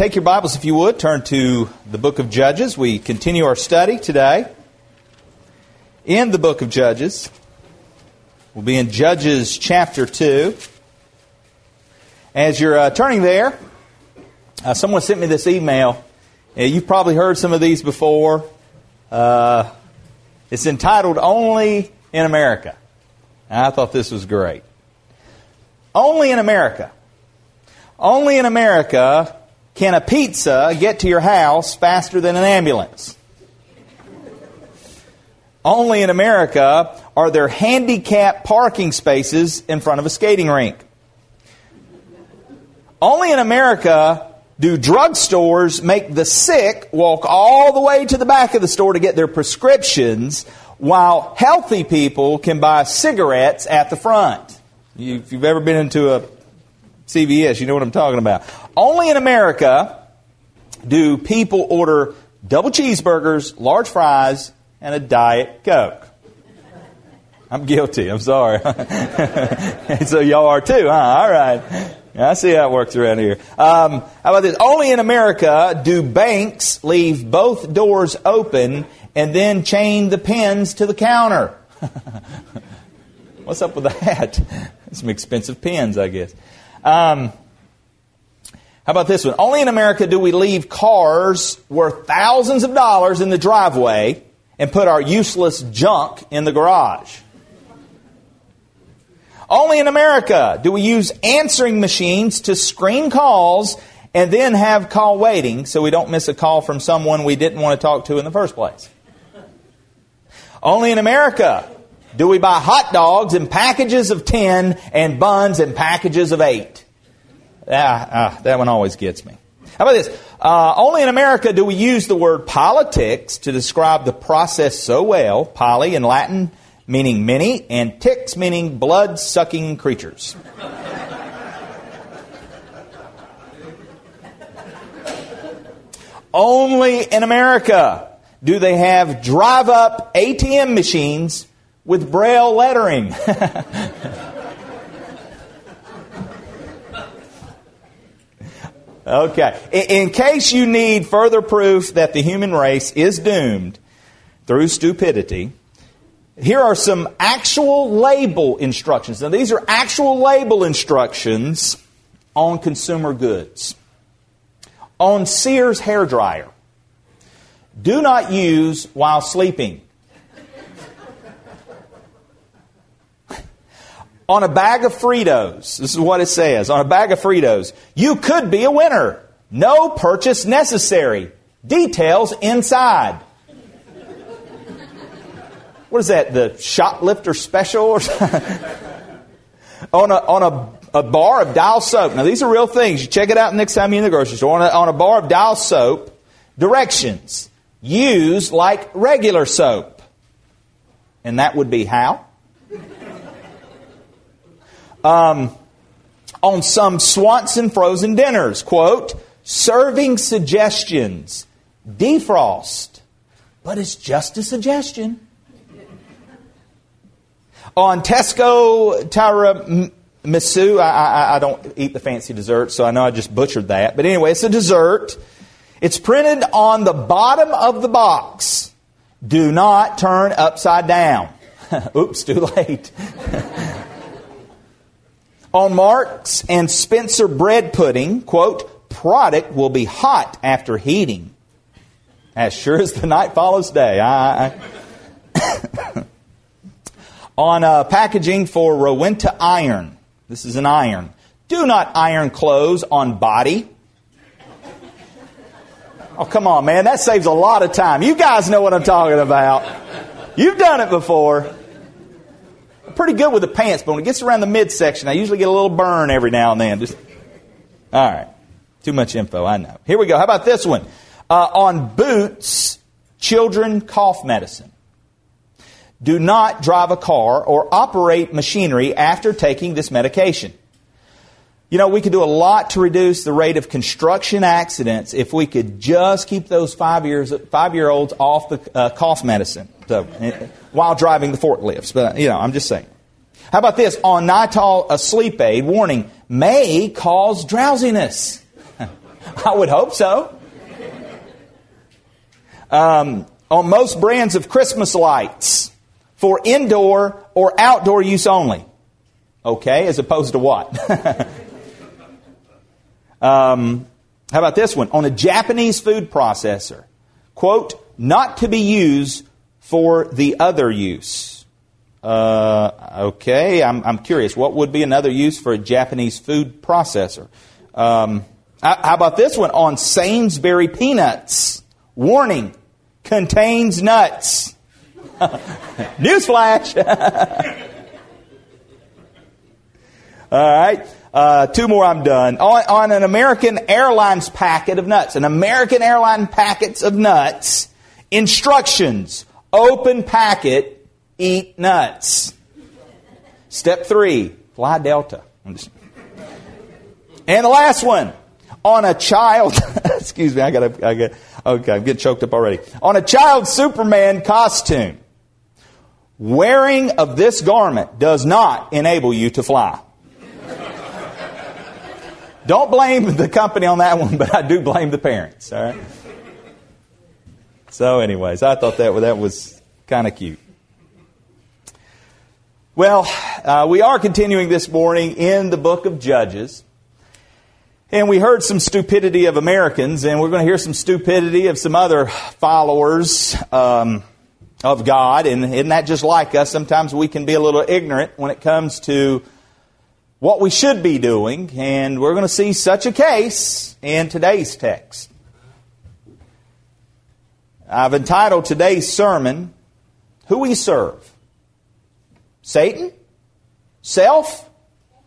take your Bibles, if you would, turn to the book of Judges. We continue our study today in the book of Judges. We'll be in Judges chapter 2. As you're uh, turning there, uh, someone sent me this email. Uh, you've probably heard some of these before. Uh, it's entitled Only in America. And I thought this was great. Only in America. Only in America can a pizza get to your house faster than an ambulance. Only in America are there handicapped parking spaces in front of a skating rink. Only in America do drugstores make the sick walk all the way to the back of the store to get their prescriptions, while healthy people can buy cigarettes at the front. if you've ever been into a CVS, you know what I'm talking about. Only in America do people order double cheeseburgers, large fries, and a Diet Coke. I'm guilty. I'm sorry. so y'all are too, huh? All right. I see how it works around here. Um, how about this? Only in America do banks leave both doors open and then chain the pens to the counter. What's up with that? Some expensive pens, I guess. Um, how about this one? Only in America do we leave cars worth thousands of dollars in the driveway and put our useless junk in the garage. Only in America do we use answering machines to screen calls and then have call waiting so we don't miss a call from someone we didn't want to talk to in the first place. Only in America do we buy hot dogs in packages of 10 and buns in packages of 8. Ah, ah, that one always gets me. How about this? Uh, only in America do we use the word politics to describe the process so well. Poly in Latin meaning many, and ticks meaning blood sucking creatures. Only in America do they have drive up ATM machines with braille lettering. okay. In case you need further proof that the human race is doomed through stupidity, here are some actual label instructions. Now, these are actual label instructions on consumer goods. On Sears hair dryer, do not use while sleeping. On a bag of Fritos, this is what it says on a bag of Fritos, you could be a winner. No purchase necessary. Details inside what is that, the shoplifter special or on a, on a, a bar of dial soap. Now, these are real things. You check it out next time you're in the grocery store. On a, on a bar of dial soap, directions. Use like regular soap. And that would be how? Um, on some Swanson frozen dinners, quote, serving suggestions, defrost, but it's just a suggestion on Tesco tiramisu. I, I, I don't eat the fancy dessert, so I know I just butchered that. But anyway, it's a dessert. It's printed on the bottom of the box. Do not turn upside down. Oops, too late. on Marks and Spencer bread pudding, quote, product will be hot after heating. As sure as the night follows day. I, I on uh, packaging for Rowenta iron. This is an iron. Do not iron clothes on body. Oh, come on, man. That saves a lot of time. You guys know what I'm talking about. You've done it before. Pretty good with the pants, but when it gets around the midsection, I usually get a little burn every now and then. Just all right. Too much info, I know. Here we go. How about this one? Uh, on boots, children cough medicine do not drive a car or operate machinery after taking this medication. You know, we could do a lot to reduce the rate of construction accidents if we could just keep those five years five year olds off the uh, cough medicine so, eh, while driving the forklifts. But you know, I'm just saying. How about this? On Nytol, a sleep aid warning may cause drowsiness. I would hope so. Um, on most brands of Christmas lights for indoor or outdoor use only. Okay, as opposed to what? um, how about this one? On a Japanese food processor. Quote, not to be used for the other use. Uh, okay, I'm, I'm curious. What would be another use for a Japanese food processor? Um, how about this one? On Sainsbury peanuts. Warning, contains nuts. Newsflash. All right. Uh, two more, I'm done. On, on, an American Airlines packet of nuts, an American Airline packets of nuts, instructions, open packet, eat nuts. Step three, fly Delta. Just... And the last one, on a child, excuse me, I gotta, I got okay, I'm getting choked up already. On a child Superman costume, wearing of this garment does not enable you to fly. Don't blame the company on that one, but I do blame the parents, all right? So, anyways, I thought that, that was kind of cute. Well, uh, we are continuing this morning in the book of Judges. And we heard some stupidity of Americans, and we're going to hear some stupidity of some other followers um, of God. And isn't that just like us? Sometimes we can be a little ignorant when it comes to what we should be doing, and we're going to see such a case in today's text. I've entitled today's sermon, Who We Serve Satan, Self,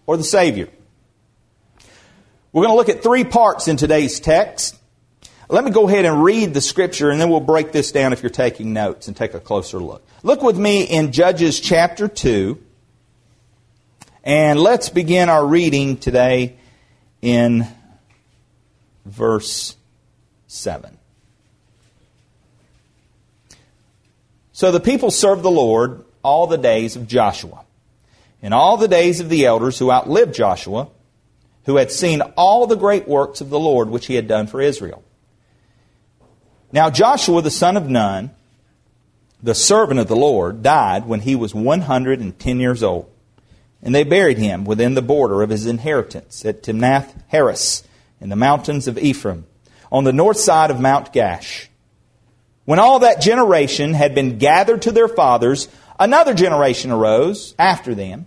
or the Savior? We're going to look at three parts in today's text. Let me go ahead and read the scripture and then we'll break this down if you're taking notes and take a closer look. Look with me in Judges chapter 2. And let's begin our reading today in verse 7. So the people served the Lord all the days of Joshua, and all the days of the elders who outlived Joshua who had seen all the great works of the Lord which he had done for Israel. Now Joshua the son of Nun, the servant of the Lord, died when he was 110 years old. And they buried him within the border of his inheritance at Timnath Heres in the mountains of Ephraim, on the north side of Mount Gaash. When all that generation had been gathered to their fathers, another generation arose after them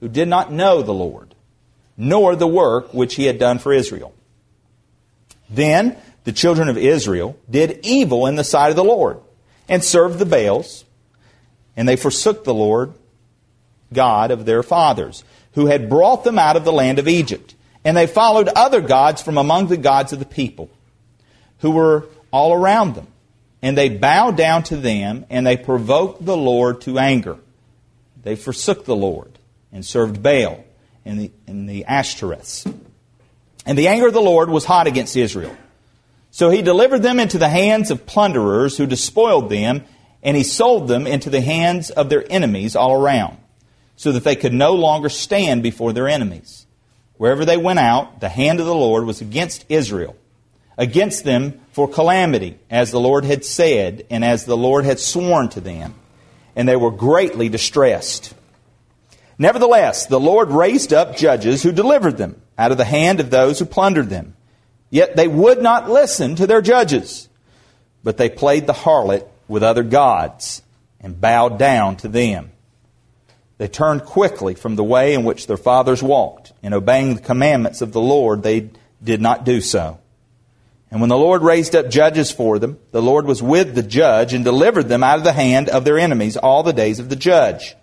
who did not know the Lord nor the work which he had done for Israel. Then the children of Israel did evil in the sight of the Lord and served the Baals, and they forsook the Lord God of their fathers, who had brought them out of the land of Egypt. And they followed other gods from among the gods of the people, who were all around them. And they bowed down to them, and they provoked the Lord to anger. They forsook the Lord and served Baal in the, in the Ashtoreths. And the anger of the Lord was hot against Israel. So he delivered them into the hands of plunderers who despoiled them, and he sold them into the hands of their enemies all around, so that they could no longer stand before their enemies. Wherever they went out, the hand of the Lord was against Israel, against them for calamity, as the Lord had said, and as the Lord had sworn to them. And they were greatly distressed. Nevertheless, the Lord raised up judges who delivered them out of the hand of those who plundered them. Yet they would not listen to their judges, but they played the harlot with other gods and bowed down to them. They turned quickly from the way in which their fathers walked, In obeying the commandments of the Lord, they did not do so. And when the Lord raised up judges for them, the Lord was with the judge and delivered them out of the hand of their enemies all the days of the judge.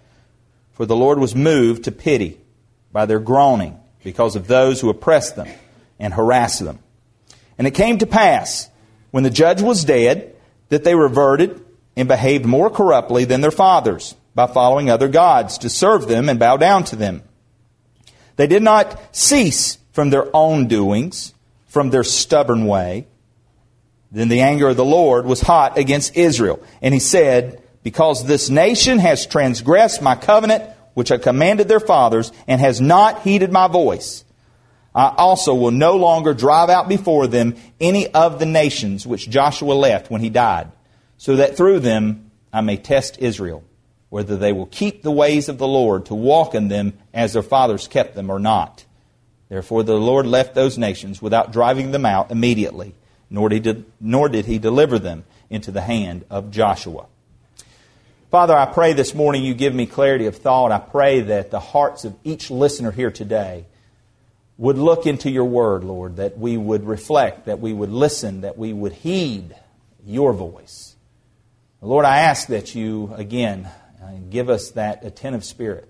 For the Lord was moved to pity by their groaning because of those who oppressed them and harassed them. And it came to pass, when the judge was dead, that they reverted and behaved more corruptly than their fathers by following other gods to serve them and bow down to them. They did not cease from their own doings, from their stubborn way. Then the anger of the Lord was hot against Israel, and he said, because this nation has transgressed my covenant which I commanded their fathers and has not heeded my voice. I also will no longer drive out before them any of the nations which Joshua left when he died, so that through them I may test Israel, whether they will keep the ways of the Lord to walk in them as their fathers kept them or not. Therefore the Lord left those nations without driving them out immediately, nor did, he, nor did he deliver them into the hand of Joshua. Father, I pray this morning you give me clarity of thought. I pray that the hearts of each listener here today would look into your word, Lord, that we would reflect, that we would listen, that we would heed your voice. Lord, I ask that you, again, uh, give us that attentive spirit.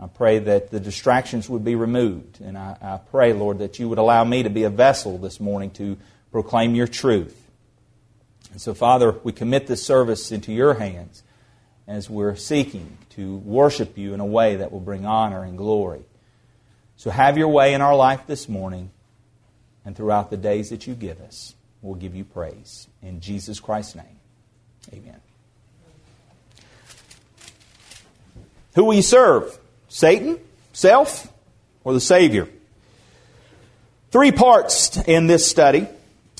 I pray that the distractions would be removed. And I, I, pray, Lord, that you would allow me to be a vessel this morning to proclaim your truth. And so, Father, we commit this service into your hands as we're seeking to worship you in a way that will bring honor and glory. So have your way in our life this morning and throughout the days that you give us. We'll give you praise. In Jesus Christ's name, amen. Who will you serve? Satan, self, or the Savior? Three parts in this study.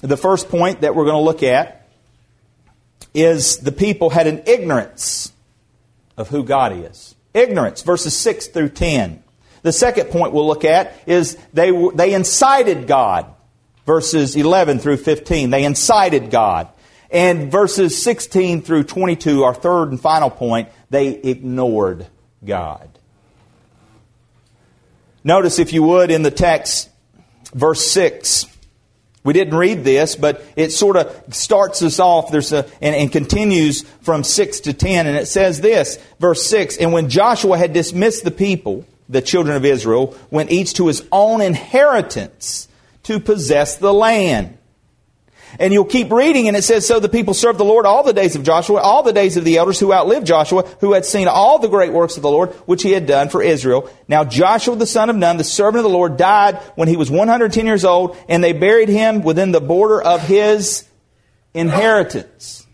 The first point that we're going to look at is the people had an ignorance of who God is. Ignorance, verses 6 through 10. The second point we'll look at is they, they incited God. Verses 11 through 15. They incited God. And verses 16 through 22, our third and final point, they ignored God. Notice, if you would, in the text, verse 6. We didn't read this, but it sort of starts us off There's a, and, and continues from 6 to 10. And it says this, verse 6 And when Joshua had dismissed the people, the children of Israel went each to his own inheritance to possess the land. And you'll keep reading, and it says, So the people served the Lord all the days of Joshua, all the days of the elders who outlived Joshua, who had seen all the great works of the Lord, which he had done for Israel. Now Joshua the son of Nun, the servant of the Lord, died when he was 110 years old, and they buried him within the border of his inheritance.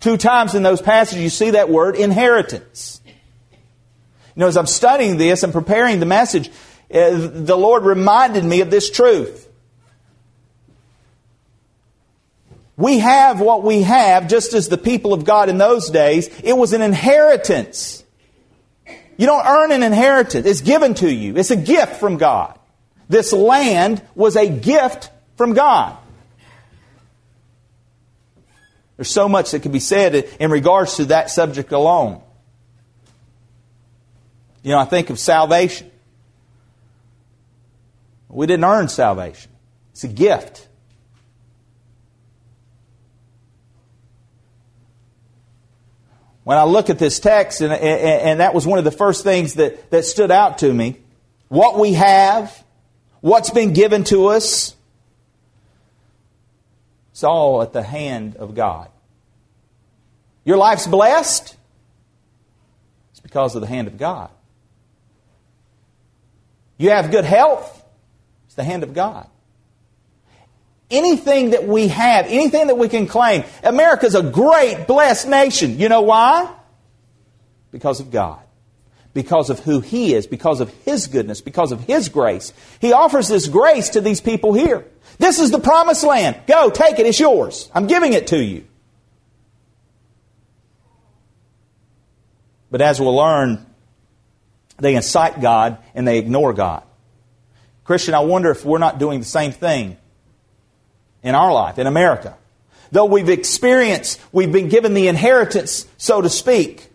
Two times in those passages you see that word inheritance. You know, as I'm studying this and preparing the message, uh, the Lord reminded me of this truth. We have what we have just as the people of God in those days. It was an inheritance. You don't earn an inheritance. It's given to you. It's a gift from God. This land was a gift from God. There's so much that can be said in regards to that subject alone. You know, I think of salvation. We didn't earn salvation, it's a gift. When I look at this text, and, and, and that was one of the first things that, that stood out to me what we have, what's been given to us, it's all at the hand of God. Your life's blessed, it's because of the hand of God. You have good health, it's the hand of God. Anything that we have, anything that we can claim, America's a great, blessed nation. You know why? Because of God. Because of who He is, because of His goodness, because of His grace. He offers this grace to these people here. This is the promised land. Go, take it, it's yours. I'm giving it to you. But as we'll learn they incite God and they ignore God. Christian, I wonder if we're not doing the same thing in our life, in America. Though we've experienced, we've been given the inheritance, so to speak.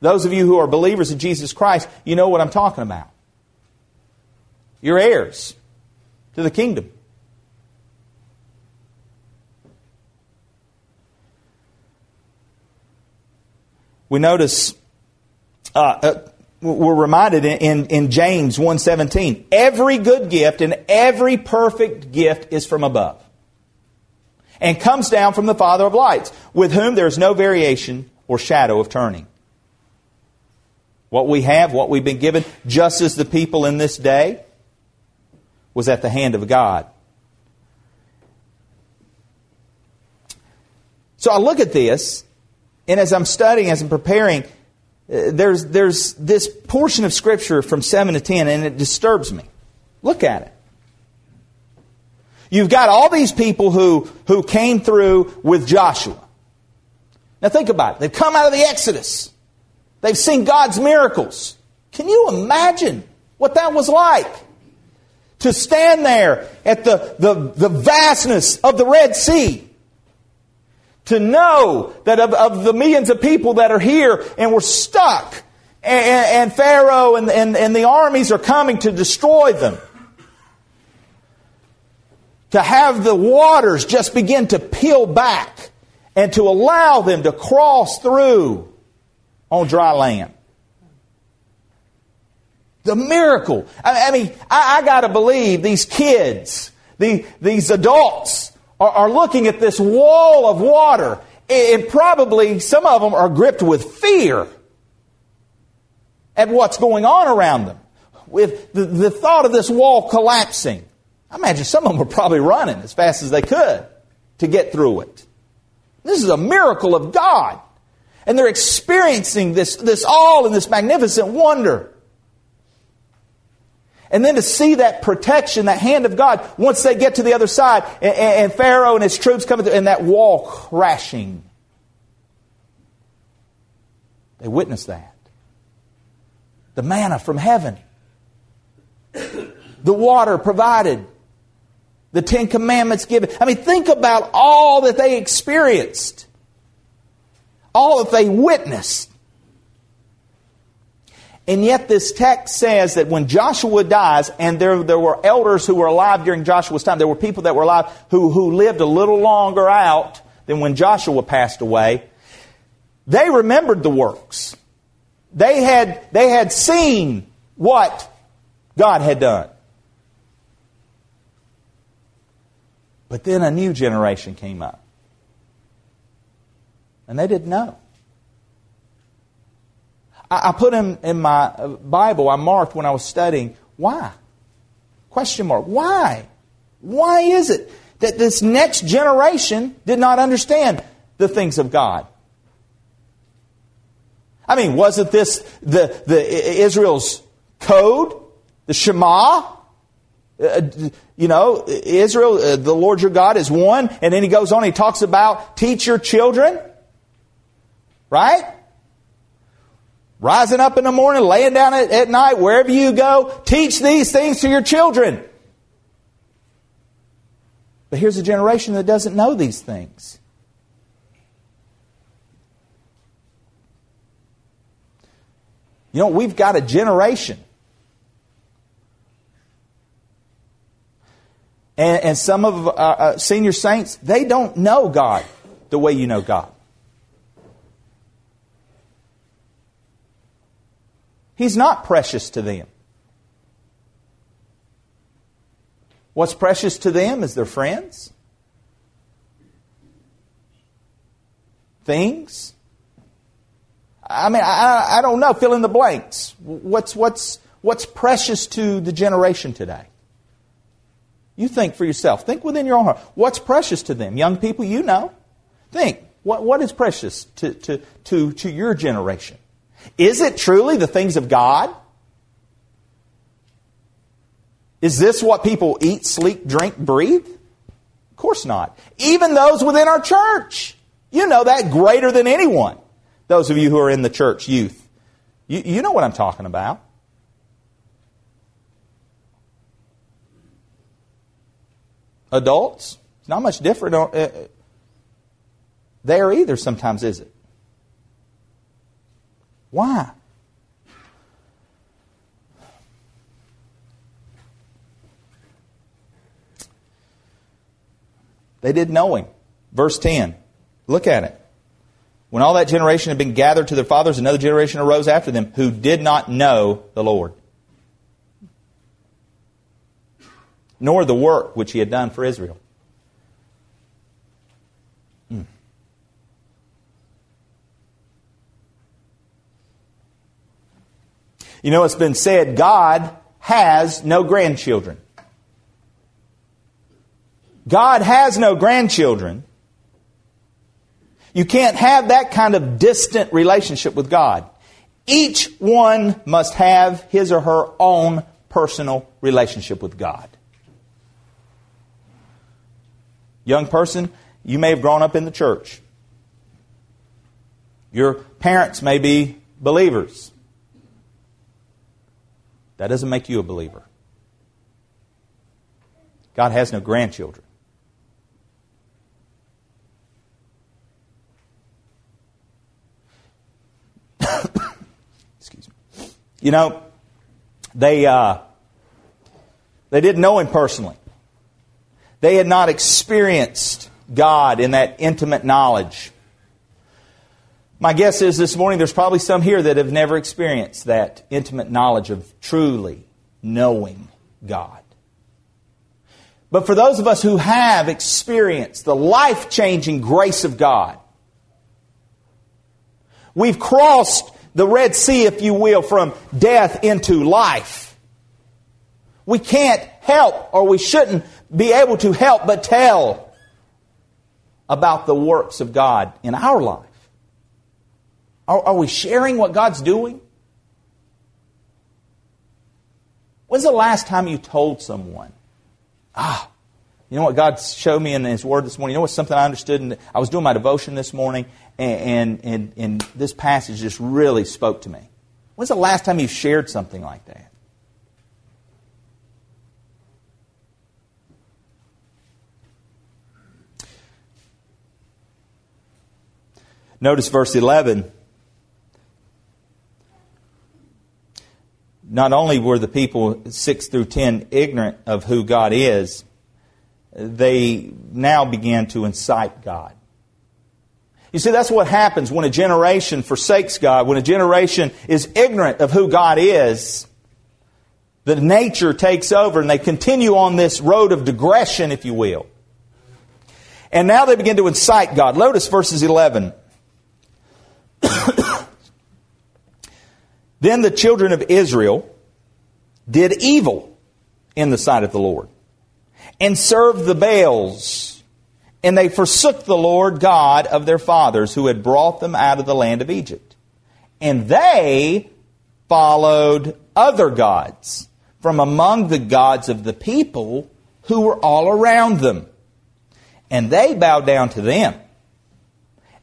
Those of you who are believers in Jesus Christ, you know what I'm talking about. You're heirs to the kingdom. We notice, uh, uh, we're reminded in, in, James 1.17, every good gift and every perfect gift is from above and comes down from the Father of lights, with whom there is no variation or shadow of turning. What we have, what we've been given, just as the people in this day, was at the hand of God. So I look at this and as I'm studying, as I'm preparing, there's, there's this portion of Scripture from 7 to 10, and it disturbs me. Look at it. You've got all these people who, who came through with Joshua. Now think about it. They've come out of the Exodus. They've seen God's miracles. Can you imagine what that was like? To stand there at the, the, the vastness of the Red Sea. To know that of, of the millions of people that are here and we're stuck and, and Pharaoh and, and, and the armies are coming to destroy them to have the waters just begin to peel back and to allow them to cross through on dry land. The miracle. I, I mean, I, I got to believe these kids, the, these adults, are, are looking at this wall of water, and probably some of them are gripped with fear at what's going on around them. With the, the thought of this wall collapsing. I imagine some of them were probably running as fast as they could to get through it. This is a miracle of God. And they're experiencing this, this all in this magnificent wonder. And then to see that protection, that hand of God, once they get to the other side, and, and Pharaoh and his troops coming through, and that wall crashing. They witnessed that. The manna from heaven. The water provided the Ten Commandments given. I mean, think about all that they experienced, all that they witnessed. And yet, this text says that when Joshua dies, and there, there were elders who were alive during Joshua's time, there were people that were alive who, who lived a little longer out than when Joshua passed away. They remembered the works. They had, they had seen what God had done. But then a new generation came up. And they didn't know. I, I put in, in my uh, Bible, I marked when I was studying, why? Question mark. Why? Why is it that this next generation did not understand the things of God? I mean, wasn't this the, the Israel's code, the Shema? Uh, you know, Israel, uh, the Lord your God is one. And then he goes on, he talks about teach your children. Right? Rising up in the morning, laying down at, at night, wherever you go, teach these things to your children. But here's a generation that doesn't know these things. You know, we've got a generation And, and some of uh, uh, senior saints, they don't know God the way you know God. He's not precious to them. What's precious to them is their friends, things. I mean, I, I don't know. Fill in the blanks. What's, what's, what's precious to the generation today? You think for yourself. Think within your own heart. What's precious to them? Young people, you know. Think. What, what is precious to, to, to, to your generation? Is it truly the things of God? Is this what people eat, sleep, drink, breathe? Of course not. Even those within our church. You know that greater than anyone. Those of you who are in the church, youth. You, you know what I'm talking about. adults. It's not much different uh, there either, sometimes, is it? Why? They didn't know him. Verse 10. Look at it. When all that generation had been gathered to their fathers, another generation arose after them who did not know the Lord. nor the work which he had done for Israel. You know, it's been said God has no grandchildren. God has no grandchildren. You can't have that kind of distant relationship with God. Each one must have his or her own personal relationship with God. Young person, you may have grown up in the church. Your parents may be believers. That doesn't make you a believer. God has no grandchildren. Excuse me. You know, they uh, they didn't know him personally. They had not experienced God in that intimate knowledge. My guess is this morning there's probably some here that have never experienced that intimate knowledge of truly knowing God. But for those of us who have experienced the life changing grace of God, we've crossed the Red Sea, if you will, from death into life. We can't help, or we shouldn't be able to help but tell about the works of God in our life. Are, are we sharing what God's doing? When's the last time you told someone, ah, you know what God showed me in His Word this morning? You know what something I understood? And I was doing my devotion this morning, and, and, and, and this passage just really spoke to me. When's the last time you shared something like that? Notice verse 11. Not only were the people 6 through 10 ignorant of who God is, they now began to incite God. You see, that's what happens when a generation forsakes God, when a generation is ignorant of who God is. The nature takes over and they continue on this road of digression, if you will. And now they begin to incite God. Notice verses 11. Then the children of Israel did evil in the sight of the Lord and served the Baals. And they forsook the Lord God of their fathers who had brought them out of the land of Egypt. And they followed other gods from among the gods of the people who were all around them. And they bowed down to them.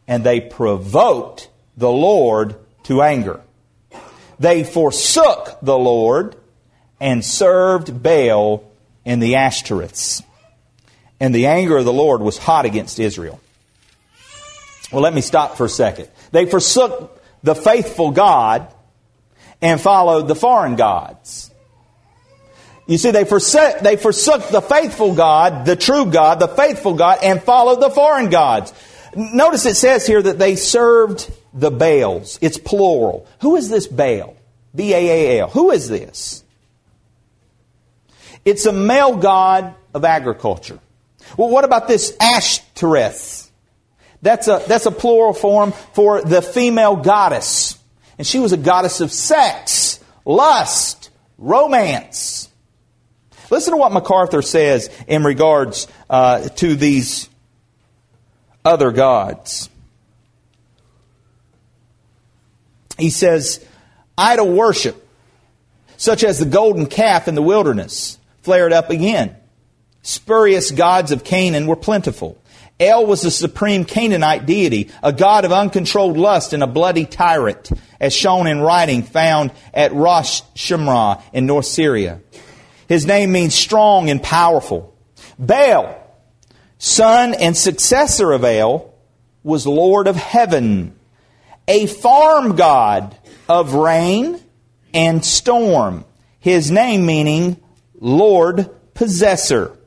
And they provoked the Lord to anger. They forsook the Lord and served Baal and the Ashtoreths. And the anger of the Lord was hot against Israel. Well, let me stop for a second. They forsook the faithful God and followed the foreign gods. You see, they forsook, they forsook the faithful God, the true God, the faithful God, and followed the foreign gods. Notice it says here that they served the Baals. It's plural. Who is this Baal? B A A L. Who is this? It's a male god of agriculture. Well, what about this Ashtoreth? That's a, that's a plural form for the female goddess. And she was a goddess of sex, lust, romance. Listen to what MacArthur says in regards uh, to these other gods. He says, idol worship, such as the golden calf in the wilderness, flared up again. Spurious gods of Canaan were plentiful. El was the supreme Canaanite deity, a god of uncontrolled lust and a bloody tyrant, as shown in writing found at Ras Shamra in North Syria. His name means strong and powerful. Baal, son and successor of El, was Lord of heaven, a farm god of rain and storm. His name meaning Lord Possessor.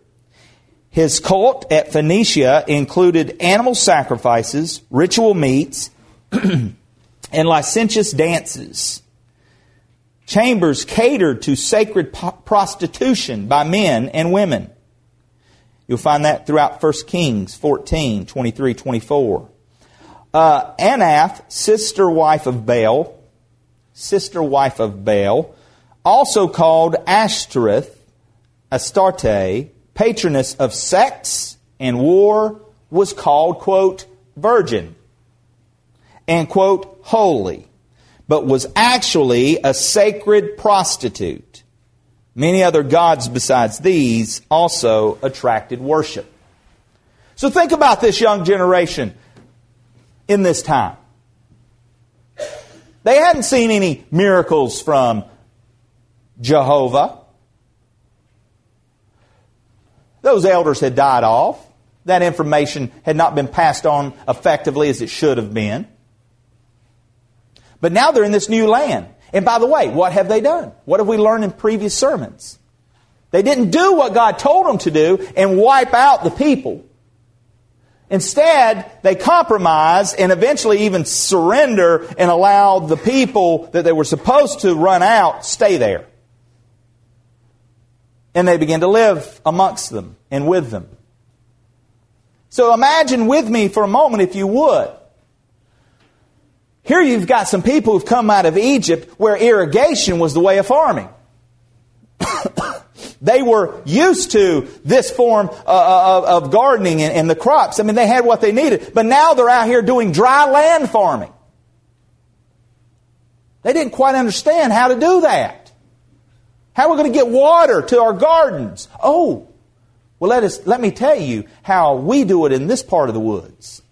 His cult at Phoenicia included animal sacrifices, ritual meats, and licentious dances. Chambers catered to sacred prostitution by men and women. You'll find that throughout 1 Kings 14, 23, 24. Uh, Anath, sister wife of Baal, sister wife of Baal, also called Ashtoreth, Astarte, patroness of sex and war, was called, quote, virgin and, quote, holy. but was actually a sacred prostitute. Many other gods besides these also attracted worship. So think about this young generation in this time. They hadn't seen any miracles from Jehovah. Those elders had died off. That information had not been passed on effectively as it should have been. But now they're in this new land. And by the way, what have they done? What have we learned in previous sermons? They didn't do what God told them to do and wipe out the people. Instead, they compromise and eventually even surrender and allow the people that they were supposed to run out stay there. And they begin to live amongst them and with them. So imagine with me for a moment, if you would. Here you've got some people who've come out of Egypt where irrigation was the way of farming. They were used to this form uh, uh, of, gardening and, and the crops. I mean, they had what they needed. But now they're out here doing dry land farming. They didn't quite understand how to do that. How are we going to get water to our gardens? Oh, well, let, us, let me tell you how we do it in this part of the woods.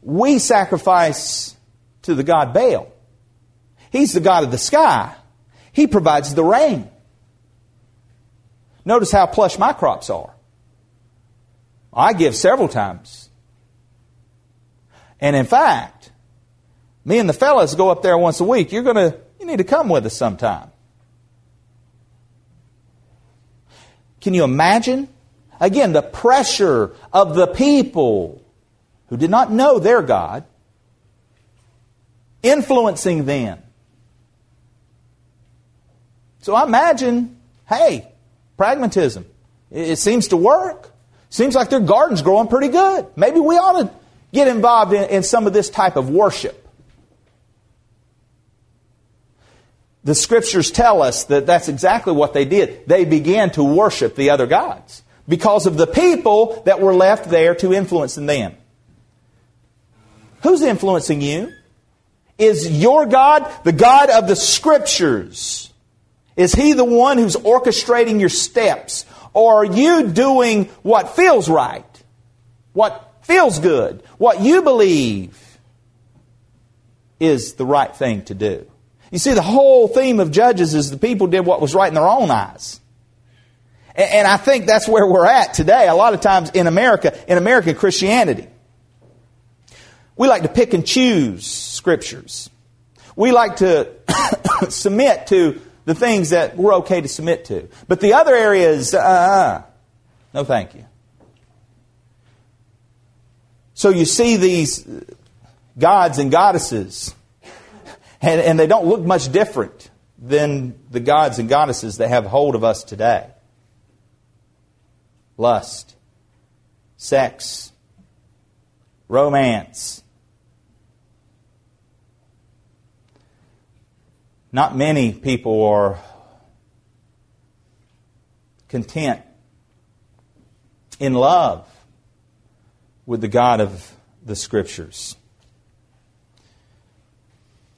We sacrifice to the god Baal. He's the god of the sky. He provides the rain. Notice how plush my crops are. I give several times. And in fact, me and the fellas go up there once a week. You're going to, you need to come with us sometime. Can you imagine? Again, the pressure of the people who did not know their God influencing them. So I imagine, hey, pragmatism. It seems to work. Seems like their garden's growing pretty good. Maybe we ought to get involved in, in some of this type of worship. The scriptures tell us that that's exactly what they did. They began to worship the other gods because of the people that were left there to influence them. Who's influencing you? Is your God the God of the scriptures? Is He the one who's orchestrating your steps? Or are you doing what feels right? What feels good? What you believe is the right thing to do? You see, the whole theme of Judges is the people did what was right in their own eyes. And I think that's where we're at today. A lot of times in America, in American Christianity, we like to pick and choose scriptures. We like to submit to the things that we're okay to submit to. But the other areas, uh, uh, no thank you. So you see these gods and goddesses, and, and they don't look much different than the gods and goddesses that have hold of us today. Lust, sex, romance, Not many people are content in love with the God of the Scriptures.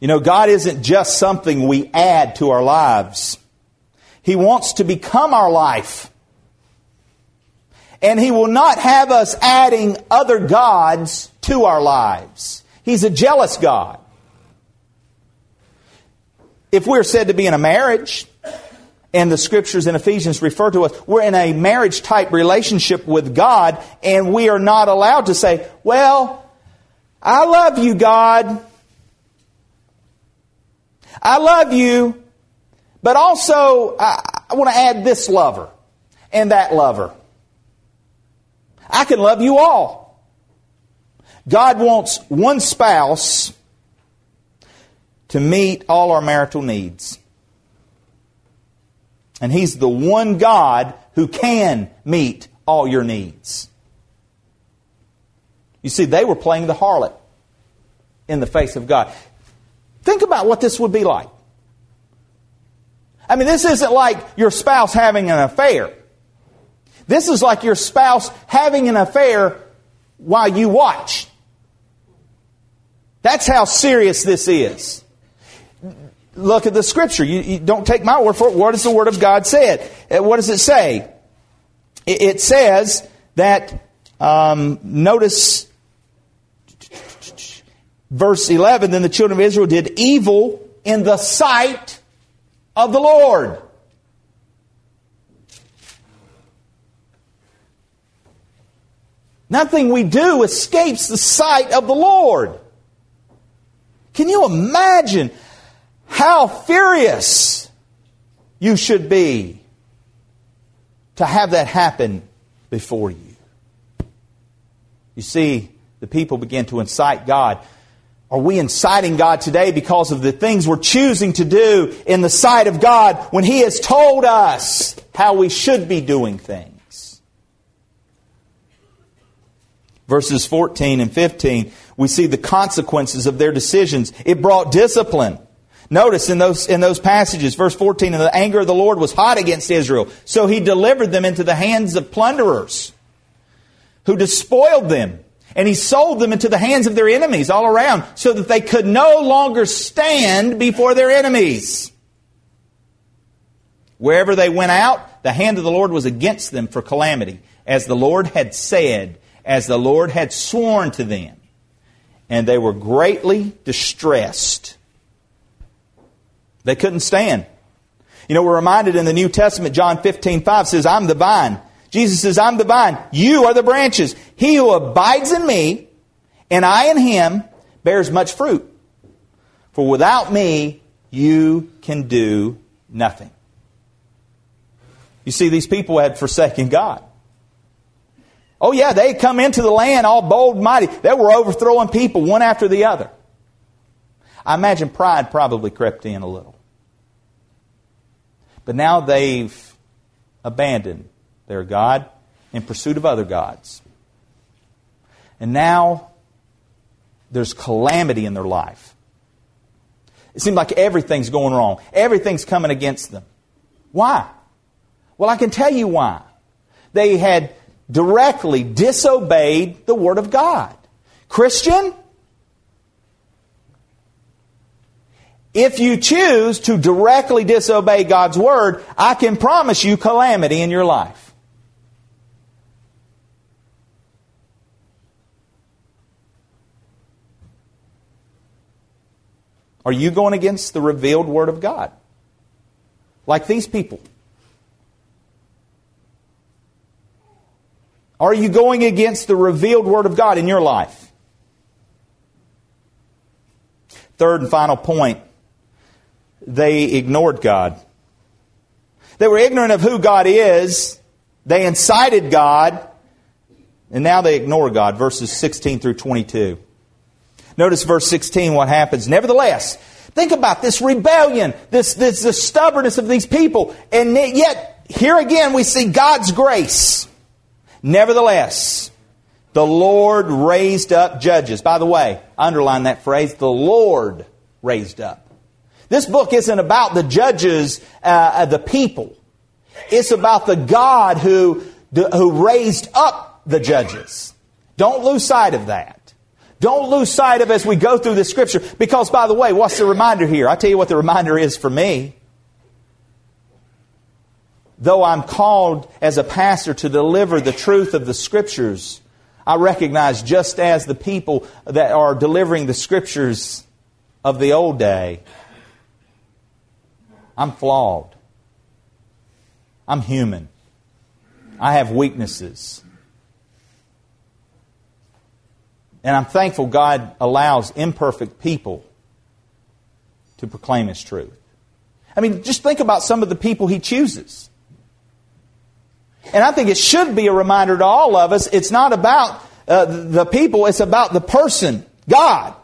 You know, God isn't just something we add to our lives. He wants to become our life. And He will not have us adding other gods to our lives. He's a jealous God if we're said to be in a marriage, and the scriptures in Ephesians refer to us, we're in a marriage type relationship with God, and we are not allowed to say, Well, I love you, God. I love you, but also I, I want to add this lover and that lover. I can love you all. God wants one spouse to meet all our marital needs. And He's the one God who can meet all your needs. You see, they were playing the harlot in the face of God. Think about what this would be like. I mean, this isn't like your spouse having an affair. This is like your spouse having an affair while you watch. That's how serious this is. Look at the scripture. You, you don't take my word for it. What does the word of God say? Uh, what does it say? It, it says that, um, notice verse 11, then the children of Israel did evil in the sight of the Lord. Nothing we do escapes the sight of the Lord. Can you imagine how furious you should be to have that happen before you? You see, the people begin to incite God. Are we inciting God today because of the things we're choosing to do in the sight of God when He has told us how we should be doing things? verses 14 and 15, we see the consequences of their decisions. It brought discipline. Notice in those, in those passages, verse 14, and the anger of the Lord was hot against Israel, so he delivered them into the hands of plunderers who despoiled them. And he sold them into the hands of their enemies all around so that they could no longer stand before their enemies. Wherever they went out, the hand of the Lord was against them for calamity, as the Lord had said as the Lord had sworn to them. And they were greatly distressed. They couldn't stand. You know, we're reminded in the New Testament, John 15, 5 says, I'm the vine. Jesus says, I'm the vine. You are the branches. He who abides in me, and I in him, bears much fruit. For without me, you can do nothing. You see, these people had forsaken God. Oh, yeah, they come into the land all bold and mighty. They were overthrowing people one after the other. I imagine pride probably crept in a little. But now they've abandoned their God in pursuit of other gods. And now there's calamity in their life. It seems like everything's going wrong. Everything's coming against them. Why? Well, I can tell you why. They had directly disobeyed the Word of God. Christian, if you choose to directly disobey God's Word, I can promise you calamity in your life. Are you going against the revealed Word of God? Like these people. Are you going against the revealed Word of God in your life? Third and final point they ignored God. They were ignorant of who God is, they incited God, and now they ignore God. Verses 16 through 22. Notice verse 16 what happens. Nevertheless, think about this rebellion, this, this, this stubbornness of these people, and yet here again we see God's grace. Nevertheless, the Lord raised up judges. By the way, underline that phrase, the Lord raised up. This book isn't about the judges, uh, the people. It's about the God who, who raised up the judges. Don't lose sight of that. Don't lose sight of as we go through the scripture. Because, by the way, what's the reminder here? I'll tell you what the reminder is for me though I'm called as a pastor to deliver the truth of the Scriptures, I recognize just as the people that are delivering the Scriptures of the old day, I'm flawed. I'm human. I have weaknesses. And I'm thankful God allows imperfect people to proclaim His truth. I mean, just think about some of the people He chooses. And I think it should be a reminder to all of us it's not about uh, the people, it's about the person, God,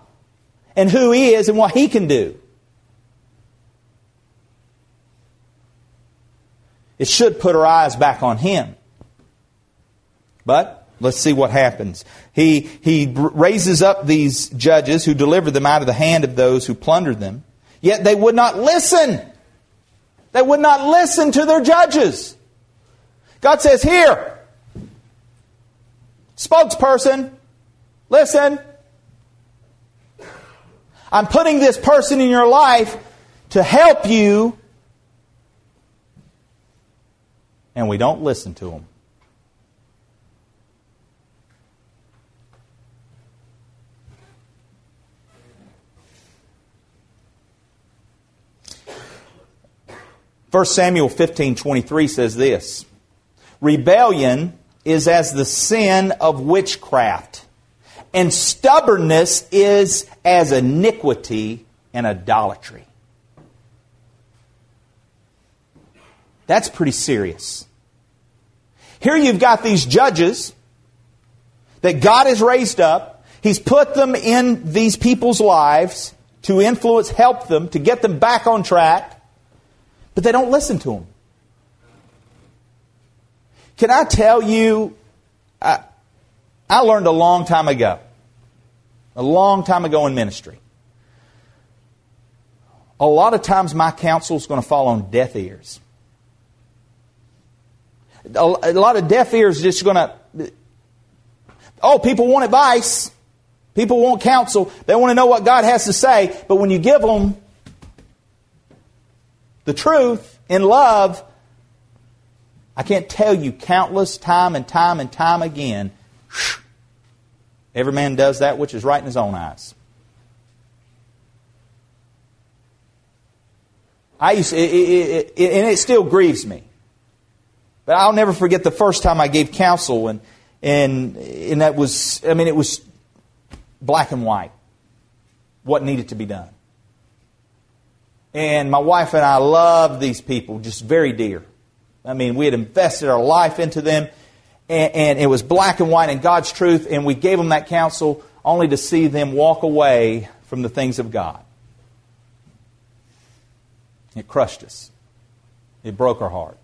and who He is and what He can do. It should put our eyes back on Him. But let's see what happens. He, he raises up these judges who delivered them out of the hand of those who plundered them. Yet they would not listen. They would not listen to their judges. God says, Here, spokesperson, listen. I'm putting this person in your life to help you. And we don't listen to them. First Samuel 15:23 says this. Rebellion is as the sin of witchcraft, and stubbornness is as iniquity and idolatry. That's pretty serious. Here you've got these judges that God has raised up. He's put them in these people's lives to influence, help them, to get them back on track, but they don't listen to them. Can I tell you, I, I learned a long time ago, a long time ago in ministry. A lot of times my counsel is going to fall on deaf ears. A, lot of deaf ears just going to, oh, people want advice. People want counsel. They want to know what God has to say. But when you give them the truth in love, I can't tell you countless time and time and time again. Every man does that which is right in his own eyes. I used it, it, it, and it still grieves me. But I'll never forget the first time I gave counsel, and and and that was, I mean, it was black and white. What needed to be done. And my wife and I loved these people, just very dear. I mean, we had invested our life into them, and, and, it was black and white in God's truth, and we gave them that counsel only to see them walk away from the things of God. It crushed us, it broke our heart.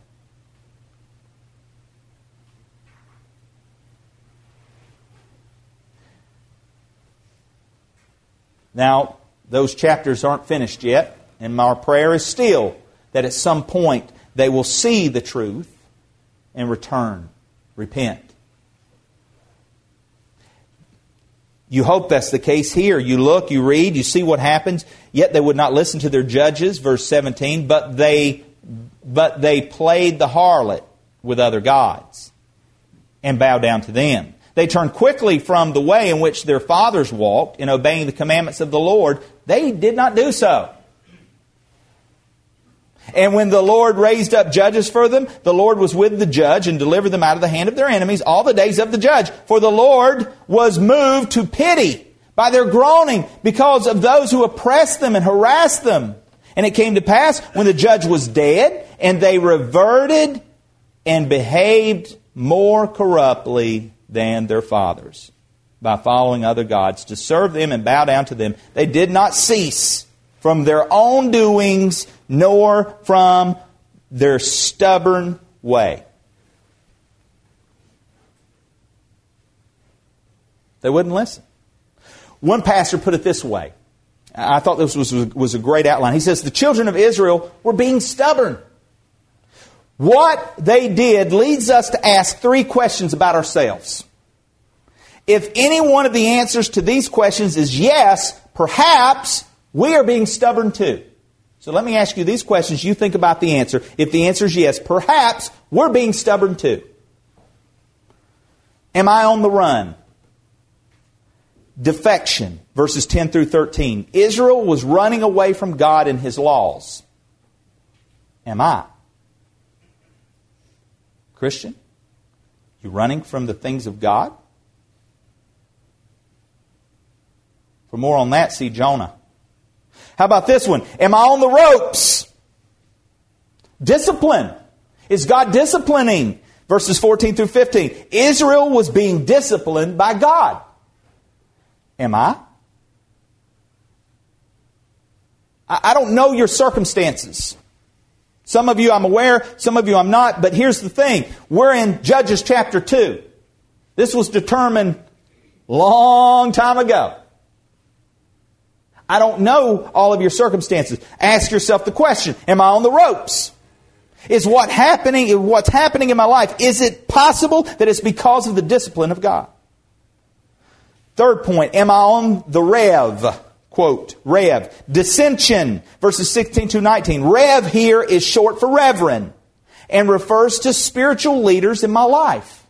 Now, those chapters aren't finished yet, and our prayer is still that at some point they will see the truth and return, repent. You hope that's the case here. You look, you read, you see what happens, yet they would not listen to their judges, verse 17, but they but they played the harlot with other gods and bowed down to them. They turned quickly from the way in which their fathers walked in obeying the commandments of the Lord. They did not do so. And when the Lord raised up judges for them, the Lord was with the judge and delivered them out of the hand of their enemies all the days of the judge. For the Lord was moved to pity by their groaning because of those who oppressed them and harassed them. And it came to pass when the judge was dead and they reverted and behaved more corruptly than their fathers by following other gods to serve them and bow down to them. They did not cease from their own doings nor from their stubborn way. They wouldn't listen. One pastor put it this way. I thought this was, was a great outline. He says, The children of Israel were being stubborn. What they did leads us to ask three questions about ourselves. If any one of the answers to these questions is yes, perhaps we are being stubborn too. So let me ask you these questions. You think about the answer. If the answer is yes, perhaps we're being stubborn too. Am I on the run? Defection, verses 10 through 13. Israel was running away from God and his laws. Am I? Christian? You running from the things of God? For more on that, see Jonah. How about this one? Am I on the ropes? Discipline. Is God disciplining? Verses 14 through 15. Israel was being disciplined by God. Am I? I don't know your circumstances. Some of you I'm aware, some of you I'm not, but here's the thing. We're in Judges chapter 2. This was determined long time ago. I don't know all of your circumstances. Ask yourself the question, am I on the ropes? Is what happening, what's happening in my life, is it possible that it's because of the discipline of God? Third point, am I on the rev? Quote, Rev, dissension, verses 16 to 19. Rev here is short for reverend and refers to spiritual leaders in my life.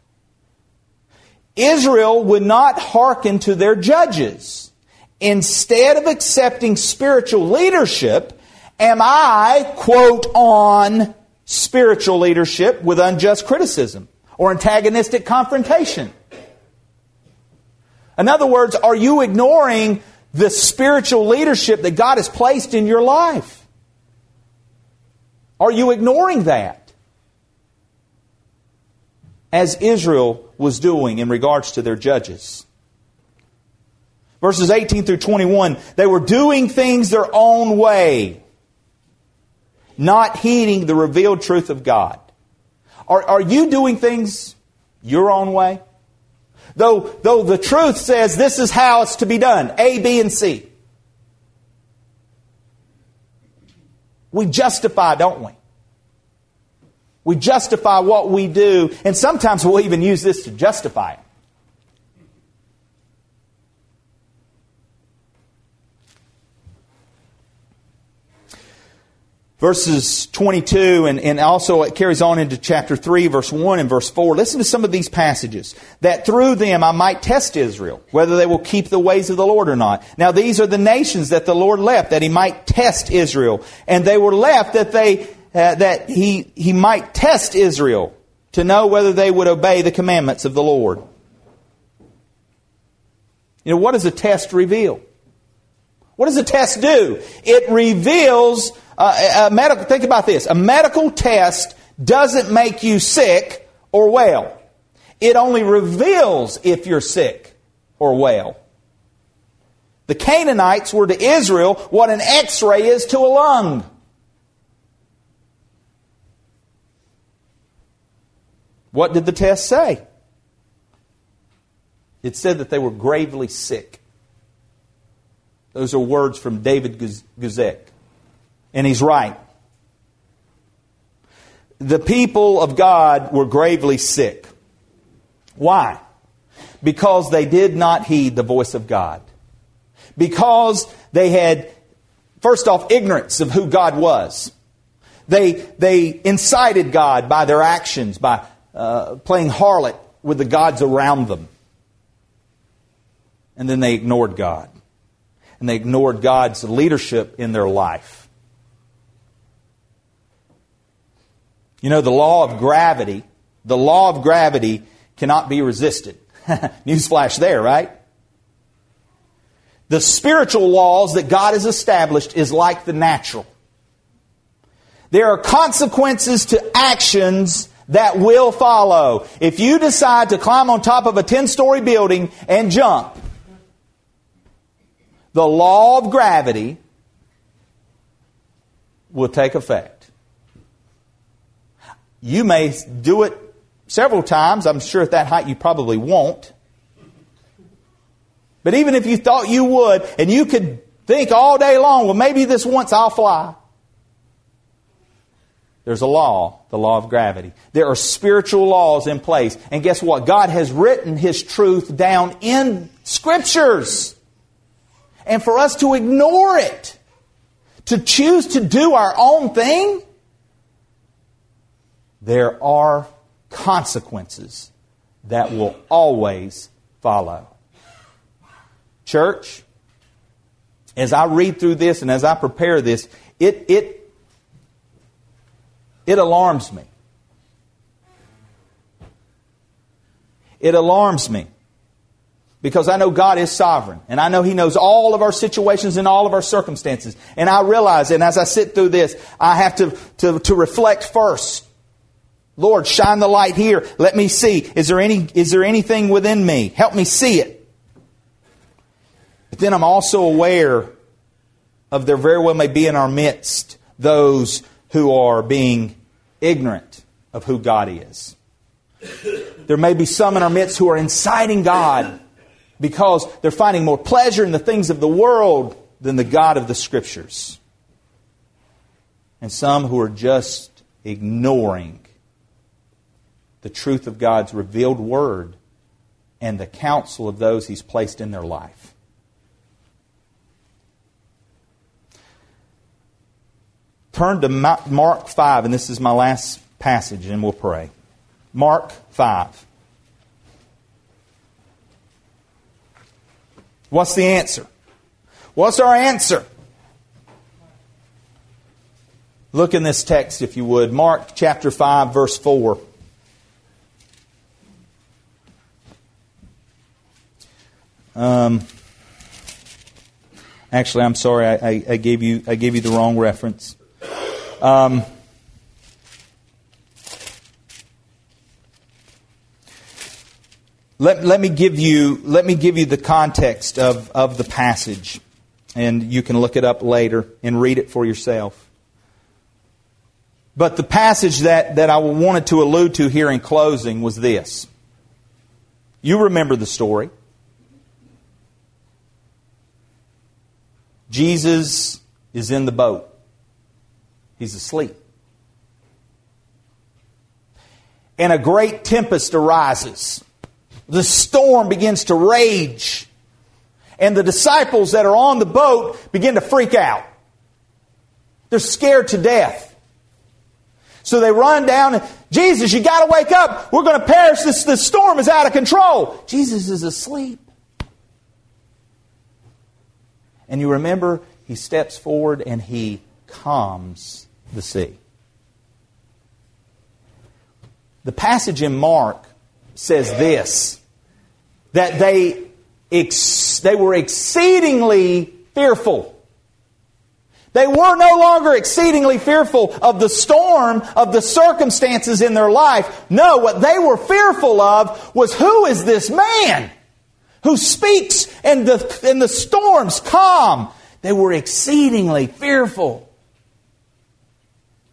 Israel would not hearken to their judges. Instead of accepting spiritual leadership, am I, quote, on spiritual leadership with unjust criticism or antagonistic confrontation? In other words, are you ignoring the spiritual leadership that God has placed in your life? Are you ignoring that? As Israel was doing in regards to their judges. Verses 18 through 21, they were doing things their own way, not heeding the revealed truth of God. Are, are you doing things your own way? Though, though the truth says this is how it's to be done A, B, and C. We justify, don't we? We justify what we do, and sometimes we'll even use this to justify it. Verses 22 and, and also it carries on into chapter 3 verse 1 and verse 4 listen to some of these passages. That through them i might test israel whether they will keep the ways of the lord or not. Now these are the nations that the lord left that he might test israel. And they were left that they uh, that he he might test israel to know whether they would obey the commandments of the lord. You know what does a test reveal? What does a test do? It reveals uh, medical, think about this. A medical test doesn't make you sick or well. It only reveals if you're sick or well. The Canaanites were to Israel what an x ray is to a lung. What did the test say? It said that they were gravely sick. Those are words from David Guzik. And he's right. The people of God were gravely sick. Why? Because they did not heed the voice of God. Because they had, first off, ignorance of who God was. They, they incited God by their actions, by uh, playing harlot with the gods around them. And then they ignored God. And they ignored God's leadership in their life. You know, the law of gravity, the law of gravity cannot be resisted. Newsflash there, right? The spiritual laws that God has established is like the natural. There are consequences to actions that will follow. If you decide to climb on top of a 10 story building and jump, the law of gravity will take effect. You may do it several times. I'm sure at that height you probably won't. But even if you thought you would, and you could think all day long, well, maybe this once I'll fly. There's a law, the law of gravity. There are spiritual laws in place. And guess what? God has written His truth down in scriptures. And for us to ignore it, to choose to do our own thing, there are consequences that will always follow. Church, as I read through this and as I prepare this, it, it, it alarms me. It alarms me because I know God is sovereign and I know He knows all of our situations and all of our circumstances. And I realize, and as I sit through this, I have to, to, to reflect first Lord, shine the light here. Let me see. Is there any, is there anything within me? Help me see it. But then I'm also aware of there very well may be in our midst those who are being ignorant of who God is. There may be some in our midst who are inciting God because they're finding more pleasure in the things of the world than the God of the Scriptures. And some who are just ignoring the truth of God's revealed word and the counsel of those he's placed in their life. Turn to Mark 5, and this is my last passage, and we'll pray. Mark 5. What's the answer? What's our answer? Look in this text, if you would. Mark chapter 5, verse 4. Um, actually, I'm sorry, I, I, I, gave you I gave you the wrong reference. Um, let, let me give you let me give you the context of, of the passage, and you can look it up later and read it for yourself. But the passage that, that I wanted to allude to here in closing was this. You remember the story. Jesus is in the boat. He's asleep. And a great tempest arises. The storm begins to rage. And the disciples that are on the boat begin to freak out. They're scared to death. So they run down and, Jesus, you gotta wake up. We're gonna perish. This, this storm is out of control. Jesus is asleep. And you remember, he steps forward and he calms the sea. The passage in Mark says this that they, ex- they were exceedingly fearful. They were no longer exceedingly fearful of the storm of the circumstances in their life. No, what they were fearful of was who is this man? Who speaks and the, and the storms calm. They were exceedingly fearful.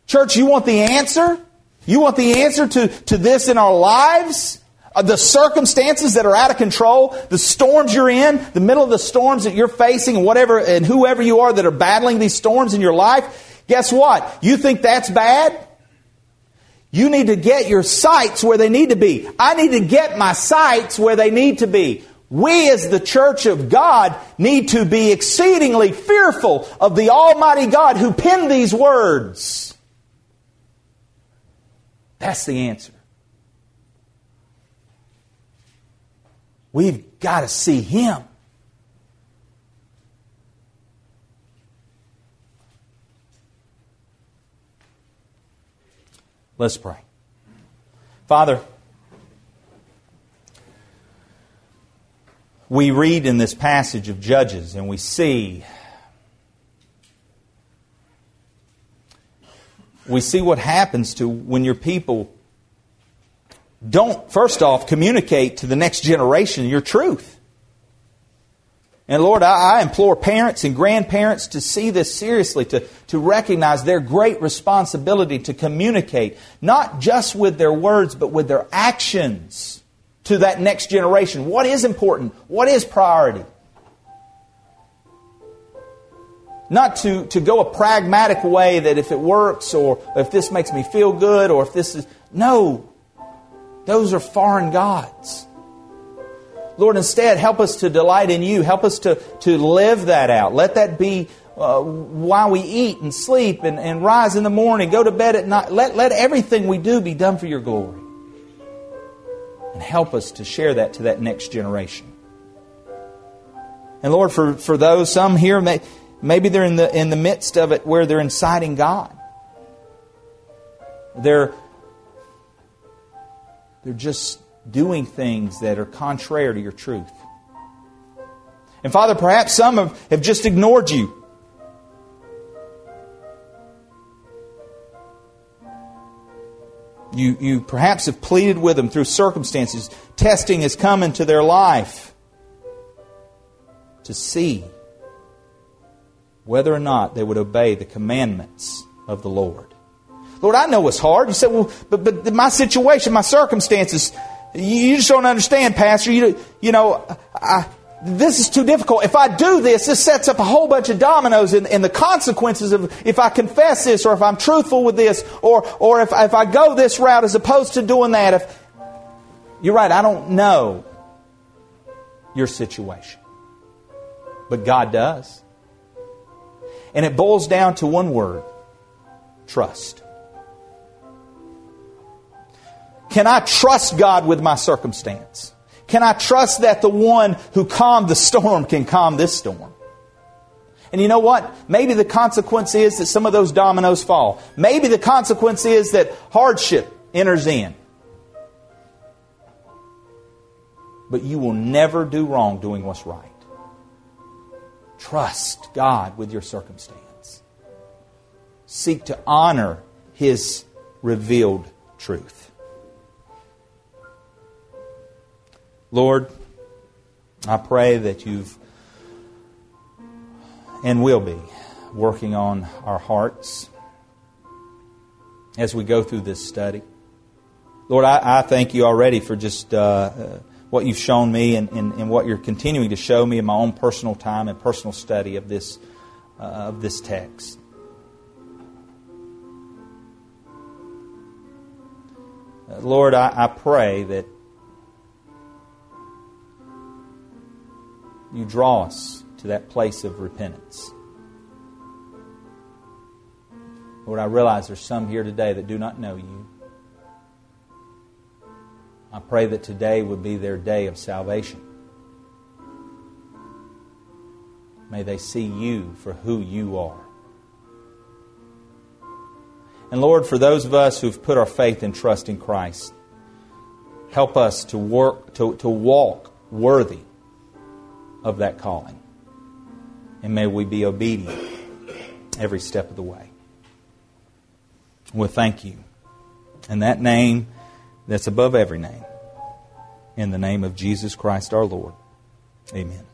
Church, you want the answer? You want the answer to, to this in our lives? Uh, the circumstances that are out of control, the storms you're in, the middle of the storms that you're facing, and whatever, and whoever you are that are battling these storms in your life, guess what? You think that's bad? You need to get your sights where they need to be. I need to get my sights where they need to be. We as the church of God need to be exceedingly fearful of the Almighty God who penned these words. That's the answer. We've got to see Him. Let's pray. Father, we read in this passage of Judges and we see we see what happens to when your people don't first off communicate to the next generation your truth. And Lord, I, I, implore parents and grandparents to see this seriously, to, to recognize their great responsibility to communicate, not just with their words, but with their actions to that next generation. What is important? What is priority? Not to, to go a pragmatic way that if it works or if this makes me feel good or if this is. No. Those are foreign gods. Lord, instead, help us to delight in you. Help us to, to live that out. Let that be uh, while we eat and sleep and, and rise in the morning, go to bed at night. Let, let everything we do be done for your glory and help us to share that to that next generation. And Lord, for, for those, some here, may, maybe they're in the, in the midst of it where they're inciting God. They're, they're just doing things that are contrary to your truth. And Father, perhaps some have, have just ignored you. You, you perhaps have pleaded with them through circumstances. Testing has come into their life to see whether or not they would obey the commandments of the Lord. Lord, I know it's hard. You said, well, but, but my situation, my circumstances, you just don't understand, Pastor. You, you know, I, this is too difficult. If I do this, this sets up a whole bunch of dominoes and the consequences of if I confess this or if I'm truthful with this or, or if, if I go this route as opposed to doing that. If, you're right, I don't know your situation. But God does. And it boils down to one word trust. Can I trust God with my circumstance? Can I trust that the one who calmed the storm can calm this storm? And you know what? Maybe the consequence is that some of those dominoes fall. Maybe the consequence is that hardship enters in. But you will never do wrong doing what's right. Trust God with your circumstance. Seek to honor His revealed truth. Lord, I pray that you've and will be working on our hearts as we go through this study. Lord, I, I thank you already for just uh, uh, what you've shown me and, and, and, what you're continuing to show me in my own personal time and personal study of this, uh, of this text. Lord, I, I pray that you draw us to that place of repentance. Lord, I realize there's some here today that do not know you. I pray that today would be their day of salvation. May they see you for who you are. And Lord, for those of us who've put our faith and trust in Christ, help us to work to, to walk worthy of that calling. And may we be obedient every step of the way. Well, thank you. And that name that's above every name. In the name of Jesus Christ our Lord. Amen.